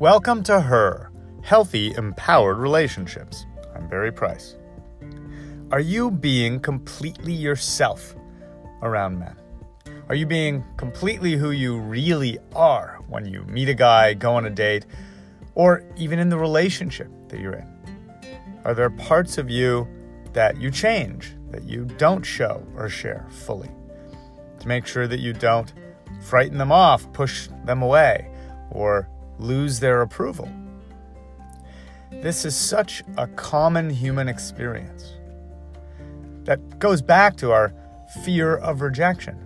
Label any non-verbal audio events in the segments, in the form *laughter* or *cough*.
Welcome to Her Healthy, Empowered Relationships. I'm Barry Price. Are you being completely yourself around men? Are you being completely who you really are when you meet a guy, go on a date, or even in the relationship that you're in? Are there parts of you that you change, that you don't show or share fully? To make sure that you don't frighten them off, push them away, or lose their approval. This is such a common human experience that goes back to our fear of rejection.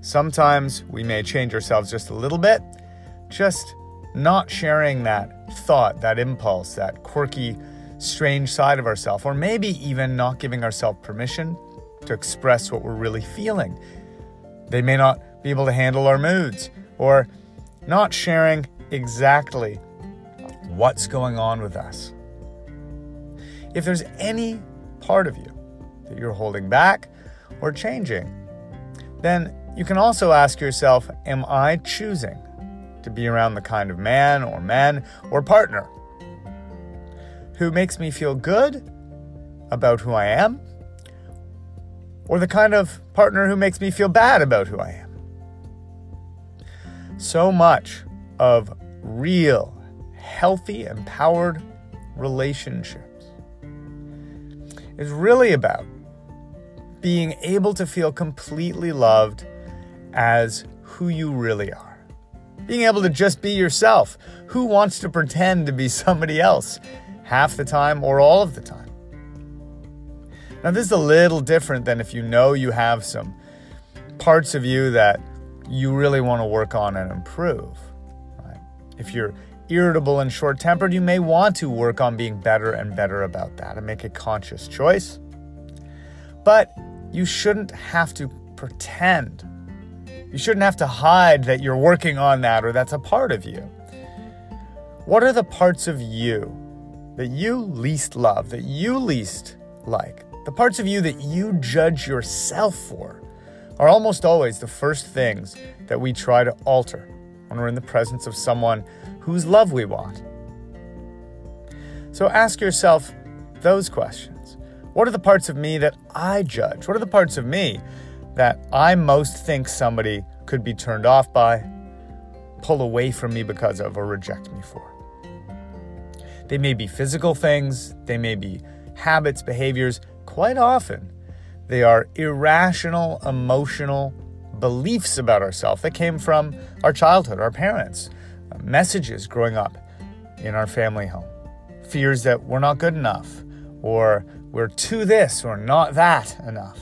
Sometimes we may change ourselves just a little bit, just not sharing that thought, that impulse, that quirky, strange side of ourselves, or maybe even not giving ourselves permission to express what we're really feeling. They may not be able to handle our moods, or not sharing exactly what's going on with us. If there's any part of you that you're holding back or changing, then you can also ask yourself Am I choosing to be around the kind of man or man or partner who makes me feel good about who I am, or the kind of partner who makes me feel bad about who I am? So much of real, healthy, empowered relationships is really about being able to feel completely loved as who you really are. Being able to just be yourself. Who wants to pretend to be *laughs* somebody else half the time or all of the time? Now, this is a little different than if you know you have some parts of you that you really want to work on and improve. If you're irritable and short tempered, you may want to work on being better and better about that and make a conscious choice. But you shouldn't have to pretend. You shouldn't have to hide that you're working on that or that's a part of you. What are the parts of you that you least love, that you least like? The parts of you that you judge yourself for are almost always the first things that we try to alter when we're in the presence of someone whose love we want. So ask yourself those questions. What are the parts of me that I judge? What are the parts of me that I most think somebody could be turned off by, pull away from me because of, or reject me for? They may be physical things, they may be habits, behaviors. Quite often, they are irrational, emotional beliefs about ourselves that came from our childhood, our parents, uh, messages growing up in our family home, fears that we're not good enough, or we're too this or not that enough,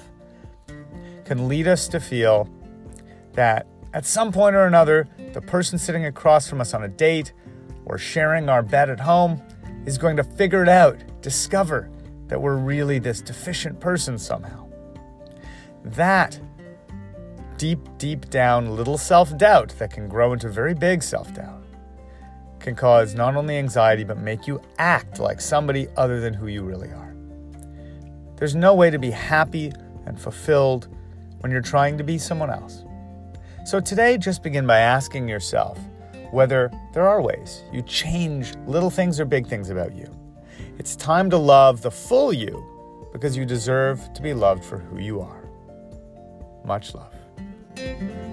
can lead us to feel that at some point or another, the person sitting across from us on a date or sharing our bed at home is going to figure it out, discover that we're really this deficient person somehow. That deep, deep down little self doubt that can grow into very big self doubt can cause not only anxiety, but make you act like somebody other than who you really are. There's no way to be happy and fulfilled when you're trying to be someone else. So today, just begin by asking yourself whether there are ways you change little things or big things about you. It's time to love the full you because you deserve to be loved for who you are. Much love. Thank you.